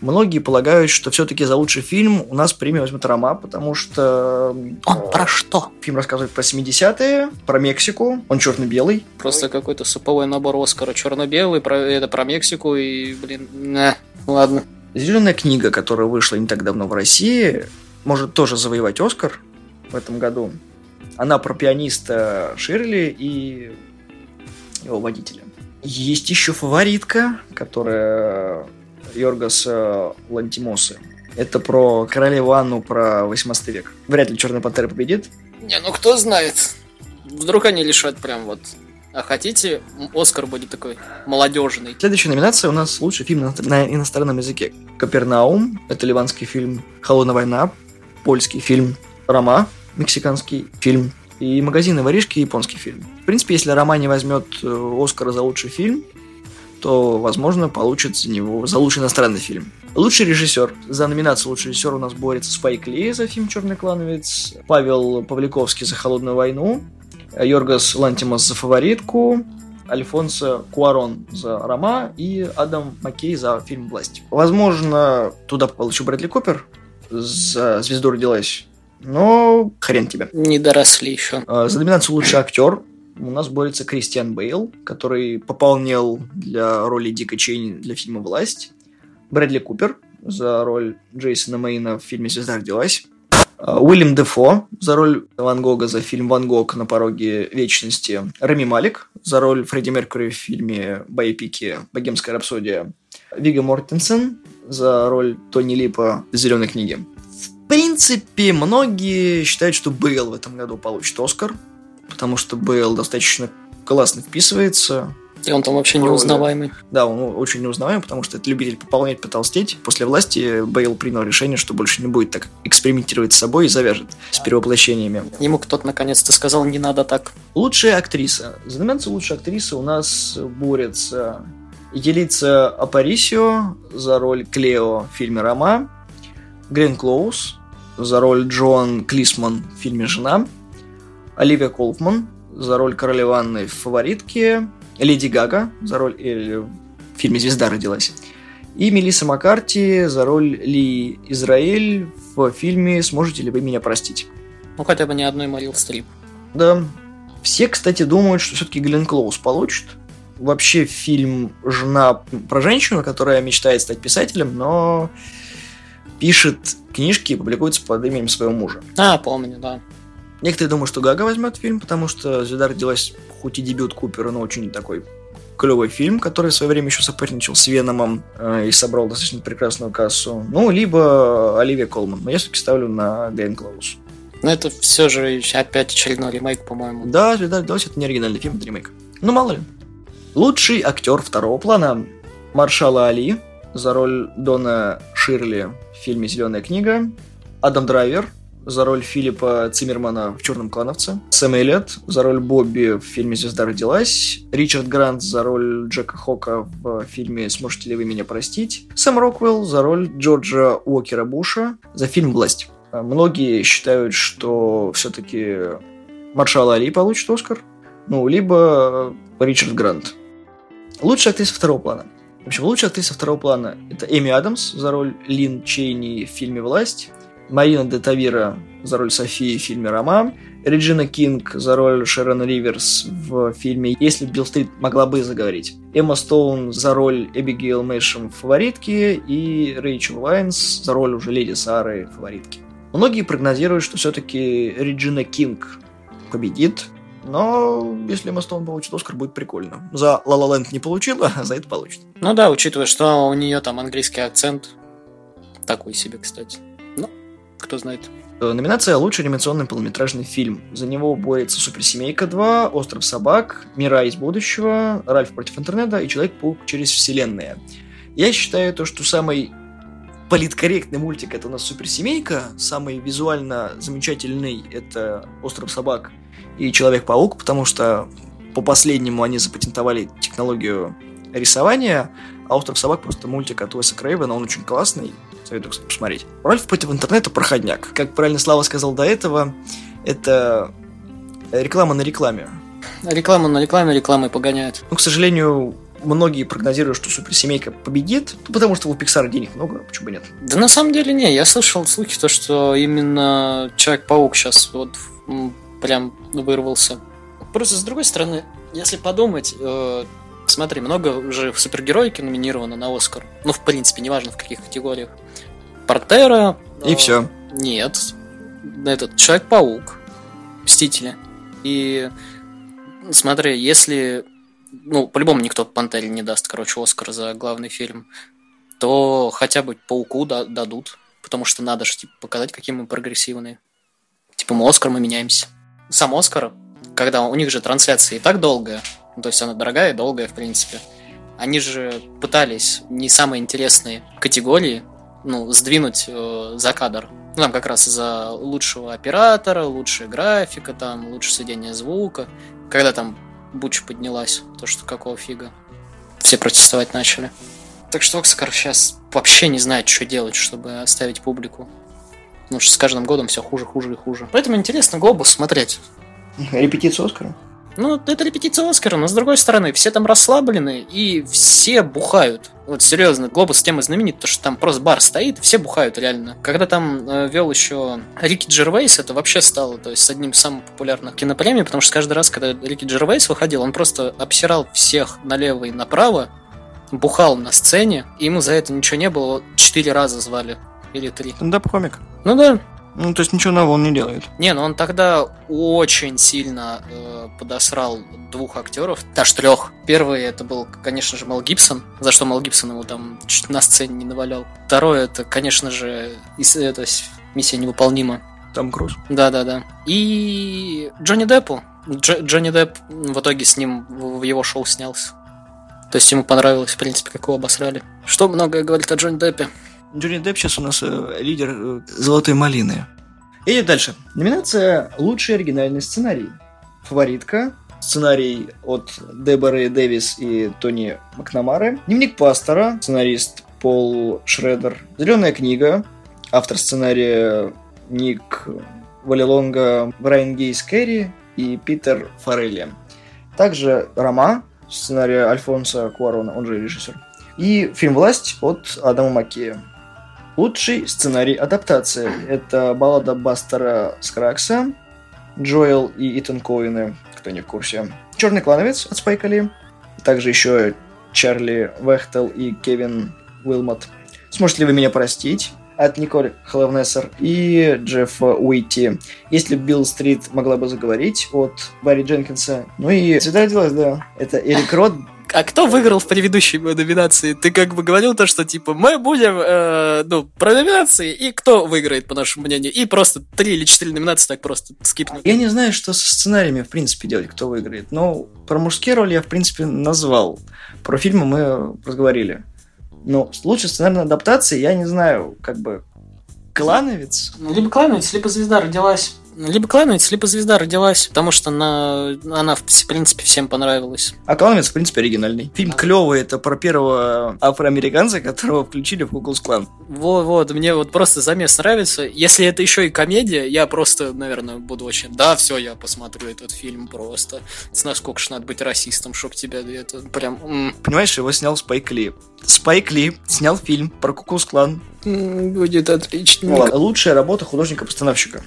Speaker 2: многие полагают, что все-таки за лучший фильм у нас премию возьмет Рома, потому что
Speaker 3: Он про что?
Speaker 2: фильм рассказывает про 70-е, про Мексику, он черно-белый.
Speaker 3: Просто какой-то суповой набор Оскара черно-белый, про, это про Мексику и, блин, на, ладно.
Speaker 2: Зеленая книга, которая вышла не так давно в России, может тоже завоевать Оскар в этом году. Она про пианиста Ширли и его водителя. Есть еще фаворитка, которая Йоргаса Лантимосы. Это про королеву Анну, про 18 век. Вряд ли Черная пантера победит.
Speaker 3: Не, ну кто знает. Вдруг они лишат прям вот. А хотите, Оскар будет такой молодежный.
Speaker 2: Следующая номинация у нас лучший фильм на, на иностранном языке. Капернаум, это ливанский фильм «Холодная война», польский фильм «Рома», мексиканский фильм, и «Магазины воришки» японский фильм. В принципе, если Рома не возьмет э, Оскара за лучший фильм, то, возможно, получит за него за лучший иностранный фильм. Лучший режиссер. За номинацию лучший режиссер у нас борется Спайк Ли за фильм «Черный клановец», Павел Павликовский за «Холодную войну», Йоргас Лантимас за «Фаворитку», Альфонсо Куарон за «Рома» и Адам Маккей за фильм «Власть». Возможно, туда попал еще Брэдли Купер за «Звезду родилась», но хрен тебе.
Speaker 3: Не доросли еще.
Speaker 2: А, За номинацию «Лучший актер» у нас борется Кристиан Бейл, который пополнил для роли Дика Чейни для фильма «Власть». Брэдли Купер за роль Джейсона Мейна в фильме «Звезда родилась». А, Уильям Дефо за роль Ван Гога за фильм «Ван Гог на пороге вечности». Рами Малик за роль Фредди Меркьюри в фильме «Боепики. Богемская рапсодия». Вига Мортенсен за роль Тони Липа в «Зеленой книге». В принципе, многие считают, что Бейл в этом году получит Оскар, потому что Бейл достаточно классно вписывается.
Speaker 3: И он там вообще неузнаваемый.
Speaker 2: Да, он очень неузнаваем, потому что это любитель пополнять, потолстеть. После власти Бейл принял решение, что больше не будет так экспериментировать с собой и завяжет с перевоплощениями.
Speaker 3: Ему кто-то наконец-то сказал, не надо так.
Speaker 2: Лучшая актриса. За номинацию лучшей актрисы у нас борется Елица Апарисио за роль Клео в фильме «Рома», Грен Клоус за роль Джоан Клисман в фильме «Жена», Оливия Колфман за роль королевы Анны в «Фаворитке», Леди Гага за роль Элли в фильме «Звезда родилась», и Мелисса Маккарти за роль Ли Израиль в фильме «Сможете ли вы меня простить?».
Speaker 3: Ну, хотя бы ни одной Марил Стрип.
Speaker 2: Да. Все, кстати, думают, что все-таки Глен Клоус получит. Вообще фильм «Жена» про женщину, которая мечтает стать писателем, но пишет книжки и публикуется под именем своего мужа.
Speaker 3: А, помню, да.
Speaker 2: Некоторые думают, что Гага возьмет фильм, потому что «Звезда родилась» хоть и дебют Купера, но очень такой клевый фильм, который в свое время еще соперничал с Веномом э, и собрал достаточно прекрасную кассу. Ну, либо Оливия Колман. Но я все-таки ставлю на Гленн Клоус.
Speaker 3: Но это все же опять очередной ремейк, по-моему.
Speaker 2: Да, «Звезда родилась» — это не оригинальный фильм, это ремейк. Ну, мало ли. Лучший актер второго плана. Маршала Али за роль Дона Ширли в фильме «Зеленая книга». Адам Драйвер за роль Филиппа Циммермана в «Черном клановце», Сэм Эллиот за роль Бобби в фильме «Звезда родилась», Ричард Грант за роль Джека Хока в фильме «Сможете ли вы меня простить», Сэм Роквелл за роль Джорджа Уокера Буша за фильм «Власть». Многие считают, что все-таки Махершала Али получит Оскар, ну, либо Ричард Грант. Лучшая актриса второго плана. В общем, лучшая актриса второго плана – это Эми Адамс за роль Лин Чейни в фильме «Власть», Марина де Тавира за роль Софии в фильме «Рома», Реджина Кинг за роль Шерон Риверс в фильме «Если Бил-стрит могла бы заговорить», Эмма Стоун за роль Эбигейл Мэшем в «Фаворитке» и Рэйчел Вайнс за роль уже Леди Сары в «Фаворитке». Многие прогнозируют, что все-таки Реджина Кинг победит, но если Эмма Стоун получит Оскар, будет прикольно. За La La Land не получила, а за это получит.
Speaker 3: Ну да, учитывая, что у нее там английский акцент. Такой себе, кстати. Кто знает.
Speaker 2: Э, Номинация «Лучший анимационный полнометражный фильм». За него борется «Суперсемейка 2», «Остров собак», «Мира из будущего», «Ральф против интернета» и «Человек-паук через вселенные». Я считаю то, что самый политкорректный мультик это у нас «Суперсемейка», самый визуально замечательный это «Остров собак» и Человек-паук, потому что по последнему они запатентовали технологию рисования, а «Остров собак» просто мультик от Уэса Крейвена, он очень классный, советую, кстати, посмотреть. Ральф против интернета проходняк. Как правильно Слава сказал до этого, это реклама на рекламе.
Speaker 3: Реклама на рекламе рекламой погоняет.
Speaker 2: Ну, к сожалению, многие прогнозируют, что суперсемейка победит, ну, потому что у Pixar денег много, почему бы нет.
Speaker 3: Да на самом деле не, я слышал слухи, то, что именно Человек-паук сейчас вот прям вырвался. Просто с другой стороны, если подумать, э, смотри, много уже в супергероике номинировано на Оскар. Ну, в принципе, неважно в каких категориях. Портера.
Speaker 2: И
Speaker 3: э,
Speaker 2: все.
Speaker 3: Нет. Этот Человек-паук. Мстители. И смотри, если... Ну, по-любому никто Пантере не даст, короче, Оскар за главный фильм, то хотя бы Пауку да- дадут. Потому что надо же, типа, показать, какие мы прогрессивные. Типа, мы Оскар, мы меняемся. Сам Оскар, когда у них же трансляция и так долгая, ну, то есть она дорогая долгая, в принципе, они же пытались не самые интересные категории, ну, сдвинуть э, за кадр. Ну, там как раз за лучшего оператора, лучшая графика, там, лучшее сведение звука. Когда там буча поднялась, то что какого фига. Все протестовать начали. Так что Оскар сейчас вообще не знает, что делать, чтобы оставить публику. Потому что с каждым годом все хуже, хуже и хуже. Поэтому интересно Глобус смотреть.
Speaker 2: Репетицию Оскара?
Speaker 3: Ну, это репетиция Оскара, но с другой стороны, все там расслаблены и все бухают. Вот серьезно, Глобус тема знаменит, потому что там просто бар стоит, и все бухают реально. Когда там э, вел еще Рики Джервейс, это вообще стало, то есть, одним из самых популярных кинопремий, потому что каждый раз, когда Рики Джервейс выходил, он просто обсирал всех налево и направо, бухал на сцене, и ему за это ничего не было, четыре раза звали. Или три.
Speaker 2: Стендап-комик.
Speaker 3: Ну да,
Speaker 2: Ну, то есть ничего нового он не делает.
Speaker 3: не, ну он тогда очень сильно э, подосрал двух актеров, даже трех. Первый это был, конечно же, Мел Гибсон, за что Мел Гибсон ему там чуть на сцене не навалял. Второй это, конечно же, это, миссия невыполнима.
Speaker 2: Там Круз.
Speaker 3: Да-да-да. И Джонни Деппу. Дж- Джонни Депп в итоге с ним в в его шоу снялся. То есть ему понравилось, в принципе, как его обосрали. Что многое говорит о Джонни Деппе.
Speaker 2: Джонни Депп сейчас у нас э, лидер э, «Золотой малины». Идем дальше. Номинация «Лучший оригинальный сценарий». Фаворитка. Сценарий от Деборы Дэвис и Тони Макнамары. Дневник пастора. Сценарист Пол Шредер. Зеленая книга. Автор сценария Ник Валилонга, Брайан Гейс Керри и Питер Форелли. Также Рома, сценария Альфонса Куарона, он же режиссер. И фильм «Власть» от Адама Маккея. Лучший сценарий адаптации. Это баллада Бастера Скракса, Джоэл и Итан Коуины, кто не в курсе. Черный клановец от Спайка Ли. Также еще Чарли Вехтел и Кевин Уилмот. Сможете ли вы меня простить? от Николь Хеловнессер и Джеффа Уитти. Если Билл Стрит могла бы заговорить от Барри Дженкинса. Ну и всегда родилась, да. Это Эрик Рот,
Speaker 3: а кто выиграл в предыдущей номинации? Ты как бы говорил то, что типа мы будем, э, ну, про номинации, и кто выиграет, по нашему мнению. И просто три или четыре номинации так просто скипнуть.
Speaker 2: Я не знаю, что со сценариями, в принципе, делать, кто выиграет. Но про мужские роли я, в принципе, назвал. Про фильмы мы разговорили. Но лучше сценарной адаптации я не знаю, как бы Клановец?
Speaker 3: Либо Клановец, либо Звезда родилась. Либо Клановец, либо Звезда родилась, потому что она, она в принципе, всем понравилась.
Speaker 2: А Клановец, в принципе, оригинальный. Фильм а. клевый, это про первого афроамериканца, которого включили в Куклус Клан.
Speaker 3: Вот, вот, мне вот просто замес нравится. Если это еще и комедия, я просто, наверное, буду очень... Да, все, я посмотрю этот фильм просто. Насколько же надо быть расистом, чтоб тебя это прям...
Speaker 2: Понимаешь, его снял Спайк Ли. Спайк Ли снял фильм про Куклус Клан.
Speaker 3: Будет отлично.
Speaker 2: Лучшая работа художника-постановщика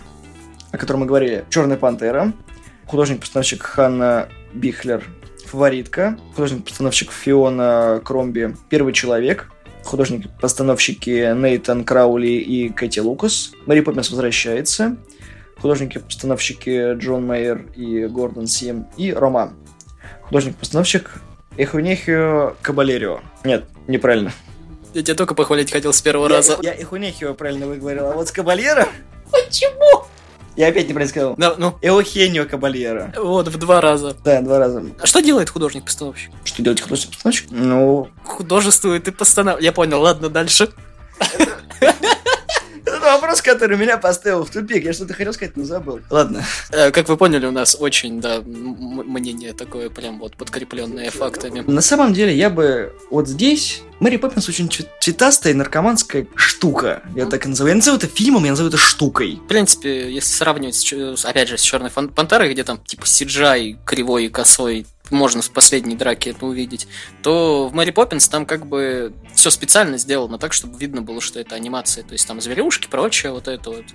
Speaker 2: о котором мы говорили, «Черная пантера», художник-постановщик Ханна Бихлер, «Фаворитка», художник-постановщик Фиона Кромби, «Первый человек», художники-постановщики Нейтан Краули и Кэти Лукас, «Мэри Поппинс возвращается», художники-постановщики Джон Мейер и Гордон Сим и Рома, художник-постановщик Эхунехио Кабалерио. Нет, неправильно.
Speaker 3: Я тебя только похвалить хотел с первого
Speaker 2: я,
Speaker 3: раза.
Speaker 2: Я Эхунехио правильно выговорил, а вот с Кабалера...
Speaker 3: Почему?
Speaker 2: Я опять не сказал.
Speaker 3: Да, ну.
Speaker 2: Эохенио Кабальера.
Speaker 3: Вот, в два раза.
Speaker 2: Да, два раза.
Speaker 3: А что делает художник-постановщик?
Speaker 2: Что делает художник-постановщик? Ну...
Speaker 3: Художествует и постанавливает. Я понял, ладно, дальше.
Speaker 2: Вопрос, который меня поставил в тупик. Я что-то хотел сказать, но забыл. Ладно.
Speaker 3: Э, как вы поняли, у нас очень, да, мнение такое прям вот подкрепленное фактами.
Speaker 2: На самом деле, я бы вот здесь... Мэри Поппинс очень цветастая наркоманская штука. Я так и называю. Я называю это фильмом, я называю это штукой.
Speaker 3: В принципе, если сравнивать, с, опять же, с Черной Пантерой, где там типа Сиджай кривой и косой можно в последней драке это увидеть, то в Мэри Поппинс там как бы все специально сделано так, чтобы видно было, что это анимация. То есть там зверюшки, прочее, вот это вот.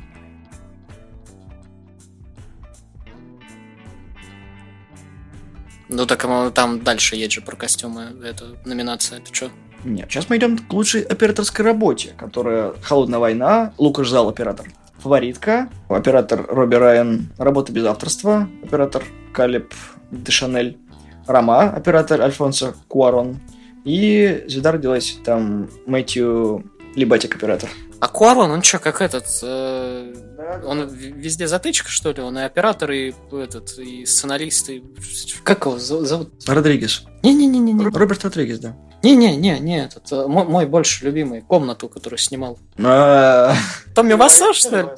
Speaker 3: Ну так там дальше есть же про костюмы, это номинация, это что?
Speaker 2: Нет, сейчас мы идем к лучшей операторской работе, которая «Холодная война», Лукаш Зал оператор. Фаворитка, оператор Робби Райан, работа без авторства, оператор Калеб Дешанель, Рома, оператор Альфонсо Куарон. И звезда родилась там Мэтью Либатик, оператор.
Speaker 3: А Куарон, он что, как этот... Э, он везде затычка, что ли? Он и оператор, и этот, и сценарист, и... Как его зовут?
Speaker 2: Родригес.
Speaker 3: Не-не-не-не.
Speaker 2: Роберт Родригес, да.
Speaker 3: Не-не-не, не, этот, э, мой, мой больше любимый, комнату, которую снимал.
Speaker 2: А.
Speaker 3: Томми Вассо, что ли?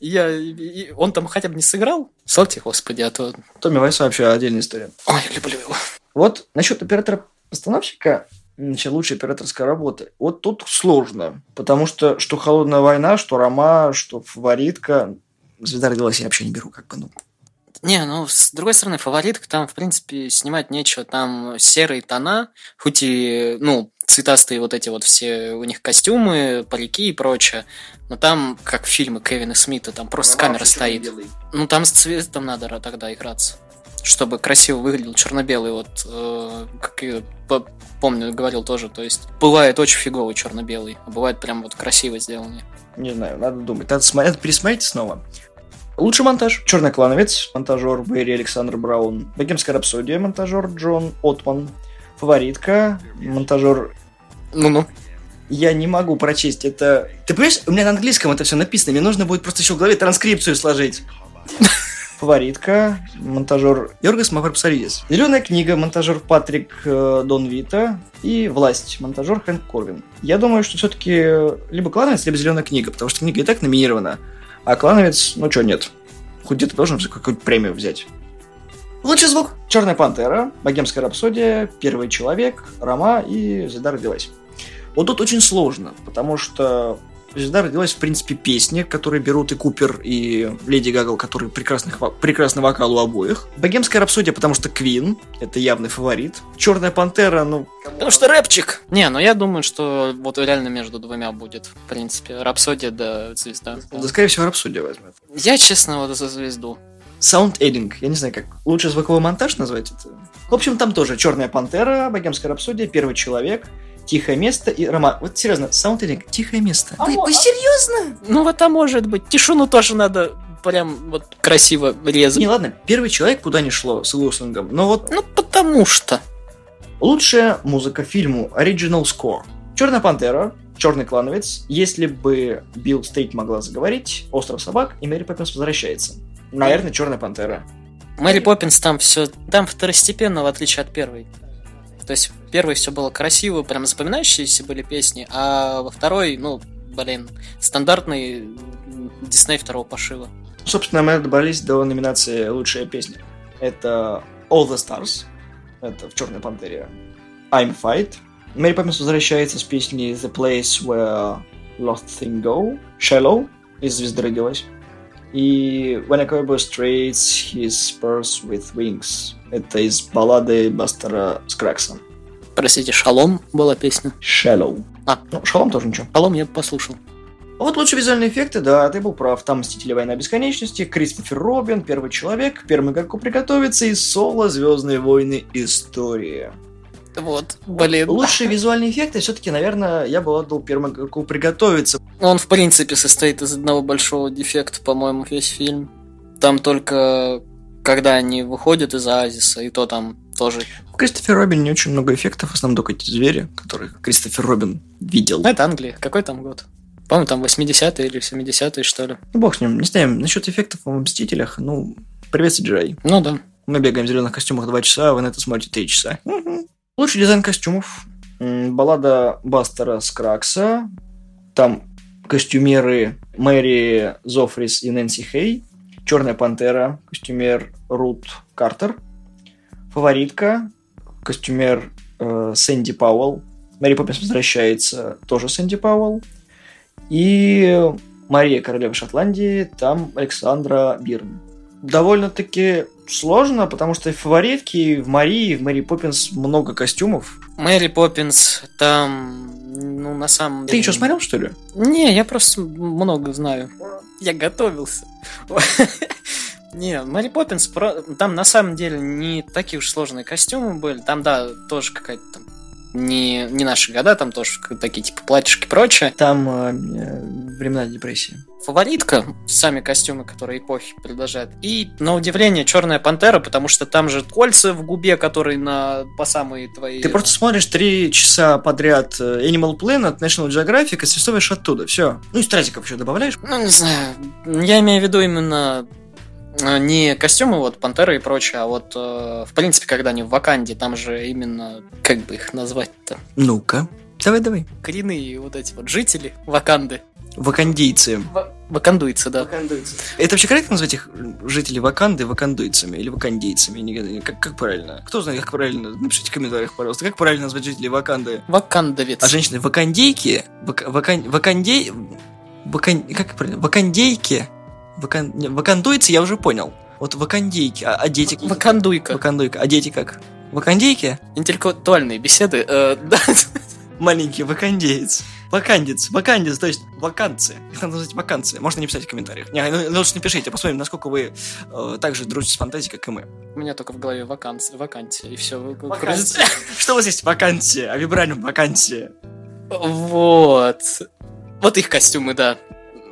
Speaker 3: Я, и, он там хотя бы не сыграл? Славьте, господи, а то...
Speaker 2: Томми Вайс вообще отдельная история.
Speaker 3: Ой, люблю его.
Speaker 2: Вот насчет оператора-постановщика, значит, лучшей операторской работы. Вот тут сложно, потому что что «Холодная война», что «Рома», что «Фаворитка», «Звезда родилась» я вообще не беру, как бы, ну,
Speaker 3: не, ну, с другой стороны, фаворитка там, в принципе, снимать нечего. Там серые тона, хоть и, ну, цветастые вот эти вот все у них костюмы, парики и прочее. Но там, как фильмы Кевина Смита, там просто камера стоит. Белый. Ну, там с цветом надо тогда играться. Чтобы красиво выглядел черно-белый, вот, э, как я помню, говорил тоже, то есть бывает очень фиговый черно-белый, а бывает прям вот красиво сделанный.
Speaker 2: Не знаю, надо думать. Надо, смотреть, пересмотреть снова. Лучший монтаж. Черный клановец, монтажер Берри Александр Браун. Богемская рапсодия, монтажер Джон Отман. Фаворитка, монтажер...
Speaker 3: Ну-ну.
Speaker 2: Я не могу прочесть это. Ты понимаешь, у меня на английском это все написано, мне нужно будет просто еще в голове транскрипцию сложить. Фаворитка, монтажер Йоргас Маврапсаридис. Зеленая книга, монтажер Патрик э, Дон Вита. И Власть, монтажер Хэнк Корвин. Я думаю, что все-таки либо клановец, либо зеленая книга, потому что книга и так номинирована. А клановец, ну что, нет. Хоть где-то должен какую-то премию взять. Лучший звук. Черная пантера, Богемская рапсодия, Первый человек, Рома и Звезда родилась. Вот тут очень сложно, потому что Звезда родилась, в принципе, песни, которые берут и Купер, и Леди Гагл, которые прекрасный, прекрасный вокал у обоих. Богемская рапсодия, потому что Квин, это явный фаворит. Черная пантера, ну...
Speaker 3: Потому что рэпчик! Не, ну я думаю, что вот реально между двумя будет, в принципе. Рапсодия да звезда.
Speaker 2: Да, скорее всего, рапсодия возьмет.
Speaker 3: Я, честно, вот за звезду.
Speaker 2: Sound Editing, я не знаю, как лучше звуковой монтаж назвать это. В общем, там тоже Черная пантера, Богемская рапсодия, Первый человек, Тихое место и роман. Вот серьезно, саундтрек Тихое место.
Speaker 3: А
Speaker 2: вы,
Speaker 3: мо-
Speaker 2: вы серьезно?
Speaker 3: Ну, вот это может быть. Тишину тоже надо прям вот красиво резать.
Speaker 2: Не, ладно, первый человек куда не шло с Уилсонгом, но вот
Speaker 3: Ну, потому что.
Speaker 2: лучшая музыка фильму Original Score. Черная пантера, Черный клановец, если бы Билл Стейт могла заговорить, Остров собак и Мэри Поппинс возвращается. Наверное, Черная пантера.
Speaker 3: Мэри Поппинс там все, там второстепенно, в отличие от первой. То есть первой все было красиво, прям запоминающиеся были песни, а во второй, ну, блин, стандартный Дисней второго пошива.
Speaker 2: Собственно, мы добрались до номинации «Лучшая песня». Это All the Stars, это в «Черной пантере», I'm Fight. Мэри Поппинс возвращается с песней The Place Where Lost Thing Go, Shallow, из «Звезды родилась». И When a Cowboy Straits His Spurs with Wings. Это из баллады Бастера Скракса.
Speaker 3: Простите, Шалом была песня.
Speaker 2: Shallow.
Speaker 3: А.
Speaker 2: Ну, Шалом тоже ничего.
Speaker 3: Шалом я послушал.
Speaker 2: А вот лучшие визуальные эффекты, да, ты был прав. Там «Мстители. Война бесконечности», Кристофер Робин, Первый человек, Первому игроку приготовиться и Соло, Звездные войны, История.
Speaker 3: Вот, блин.
Speaker 2: Лучшие визуальные эффекты все-таки, наверное, я бы отдал Первому игроку приготовиться.
Speaker 3: Он, в принципе, состоит из одного большого дефекта, по-моему, весь фильм. Там только когда они выходят из оазиса, и то там тоже.
Speaker 2: В Кристофер Робин не очень много эффектов, в основном только эти звери, которых Кристофер Робин видел.
Speaker 3: Ну, это Англия. Какой там год? По-моему, там 80-е или 70-е, что ли.
Speaker 2: Ну, бог с ним. Не знаю, насчет эффектов в «Мстителях», ну, привет, CGI.
Speaker 3: Ну да.
Speaker 2: Мы бегаем в зеленых костюмах 2 часа, а вы на это смотрите 3 часа. Лучший дизайн костюмов. Баллада Бастера Скракса. Там костюмеры Мэри Зофрис и Нэнси Хей. Черная пантера. Костюмер Рут Картер. Фаворитка. Костюмер э, Сэнди Пауэлл. Мэри Поппинс возвращается. Тоже Сэнди Пауэлл. И Мария Королева Шотландии. Там Александра Бирн довольно-таки сложно, потому что и в фаворитке, и в Марии, и в Мэри Поппинс много костюмов.
Speaker 3: Мэри Поппинс там, ну, на самом
Speaker 2: Ты что, смотрел, что ли?
Speaker 3: Не, я просто много знаю. Я готовился. Не, Мэри Поппинс, там на самом деле не такие уж сложные костюмы были. Там, да, тоже какая-то там не, не наши года, там тоже такие типа платьишки и прочее.
Speaker 2: Там э, э, времена депрессии.
Speaker 3: Фаворитка, сами костюмы, которые эпохи предложат. И, на удивление, Черная Пантера, потому что там же кольца в губе, которые на по самые твои...
Speaker 2: Ты просто смотришь три часа подряд э, Animal Planet, National Geographic и срисовываешь оттуда. Все. Ну и стразиков еще добавляешь.
Speaker 3: Ну, не знаю. Я имею в виду именно не костюмы вот Пантеры и прочее, а вот э, в принципе, когда они в Ваканде, там же именно, как бы их назвать-то,
Speaker 2: Ну-ка. Давай, давай.
Speaker 3: коренные вот эти вот жители Ваканды.
Speaker 2: Вакандийцы.
Speaker 3: Ва- Вакандуйцы, да.
Speaker 2: Это вообще корректно назвать их жителей Ваканды вакандуйцами или вакандийцами? Как, как правильно? Кто знает, как правильно? Напишите в комментариях, пожалуйста. Как правильно назвать жителей Ваканды?
Speaker 3: Вакандовец.
Speaker 2: А женщины вакандейки? Вак, вакан, вакандей... Вакан, как правильно? Вакандейки? Вакан, не, вакандуйцы я уже понял. Вот вакандейки. А, а дети...
Speaker 3: Вакандуйка.
Speaker 2: Вакандуйка. А дети как? Вакандейки?
Speaker 3: Интеллектуальные беседы. э, да.
Speaker 2: Маленький вакандеец. Вакандец. Вакандец, то есть ваканцы. Их надо назвать ваканцы. Можно не писать в комментариях. Не, ну, лучше напишите, посмотрим, насколько вы э, так же дружите с фантазией, как и мы.
Speaker 3: У меня только в голове вакансия, вакансия, и все.
Speaker 2: Вакансия. Что у вас есть вакансия? А вибраниум вакансия.
Speaker 3: Вот. Вот их костюмы, да.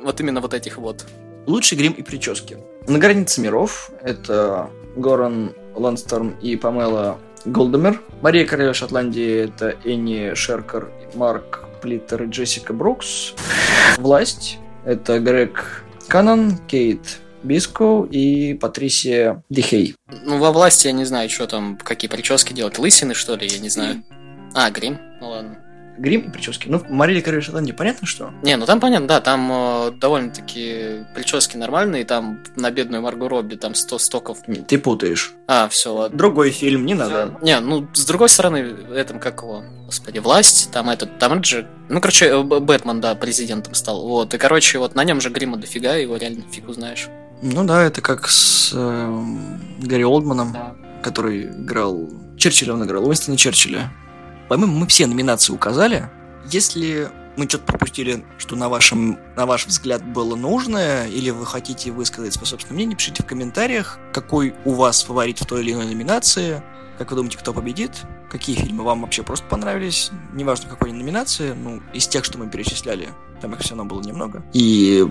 Speaker 3: Вот именно вот этих вот.
Speaker 2: Лучший грим и прически. На границе миров это Горан Лансторм и Памела Голдемер. Мария Королева Шотландии это Энни Шеркер, Марк Плиттер и Джессика Брукс. Власть это Грег Канан, Кейт Биско и Патрисия Дихей.
Speaker 3: Ну, во власти я не знаю, что там, какие прически делать. Лысины, что ли, я не знаю. А, грим? Ну ладно.
Speaker 2: Грим и прически. Ну, Мария Королева Шотландии понятно, что?
Speaker 3: Не, ну там понятно, да, там э, довольно-таки прически нормальные, там на бедную Марго Робби там 100 стоков.
Speaker 2: Ты путаешь.
Speaker 3: А, все, ладно.
Speaker 2: Другой фильм, не надо.
Speaker 3: Не, ну, с другой стороны, этом, как его, господи, власть, там этот, там это же, ну, короче, э, Бэтмен, да, президентом стал, вот, и, короче, вот на нем же грима дофига, его реально фиг узнаешь.
Speaker 2: Ну да, это как с эм, Гарри Олдманом. который играл... Черчилля он играл, Уинстона Черчилля. По-моему, мы все номинации указали. Если мы что-то пропустили, что на, вашем, на ваш взгляд было нужное, или вы хотите высказать свое собственное мнение, пишите в комментариях, какой у вас фаворит в той или иной номинации, как вы думаете, кто победит, какие фильмы вам вообще просто понравились, неважно какой номинации, ну, из тех, что мы перечисляли, там их все равно было немного. И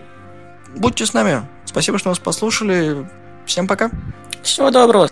Speaker 2: будьте с нами. Спасибо, что нас послушали. Всем пока.
Speaker 3: Всего доброго.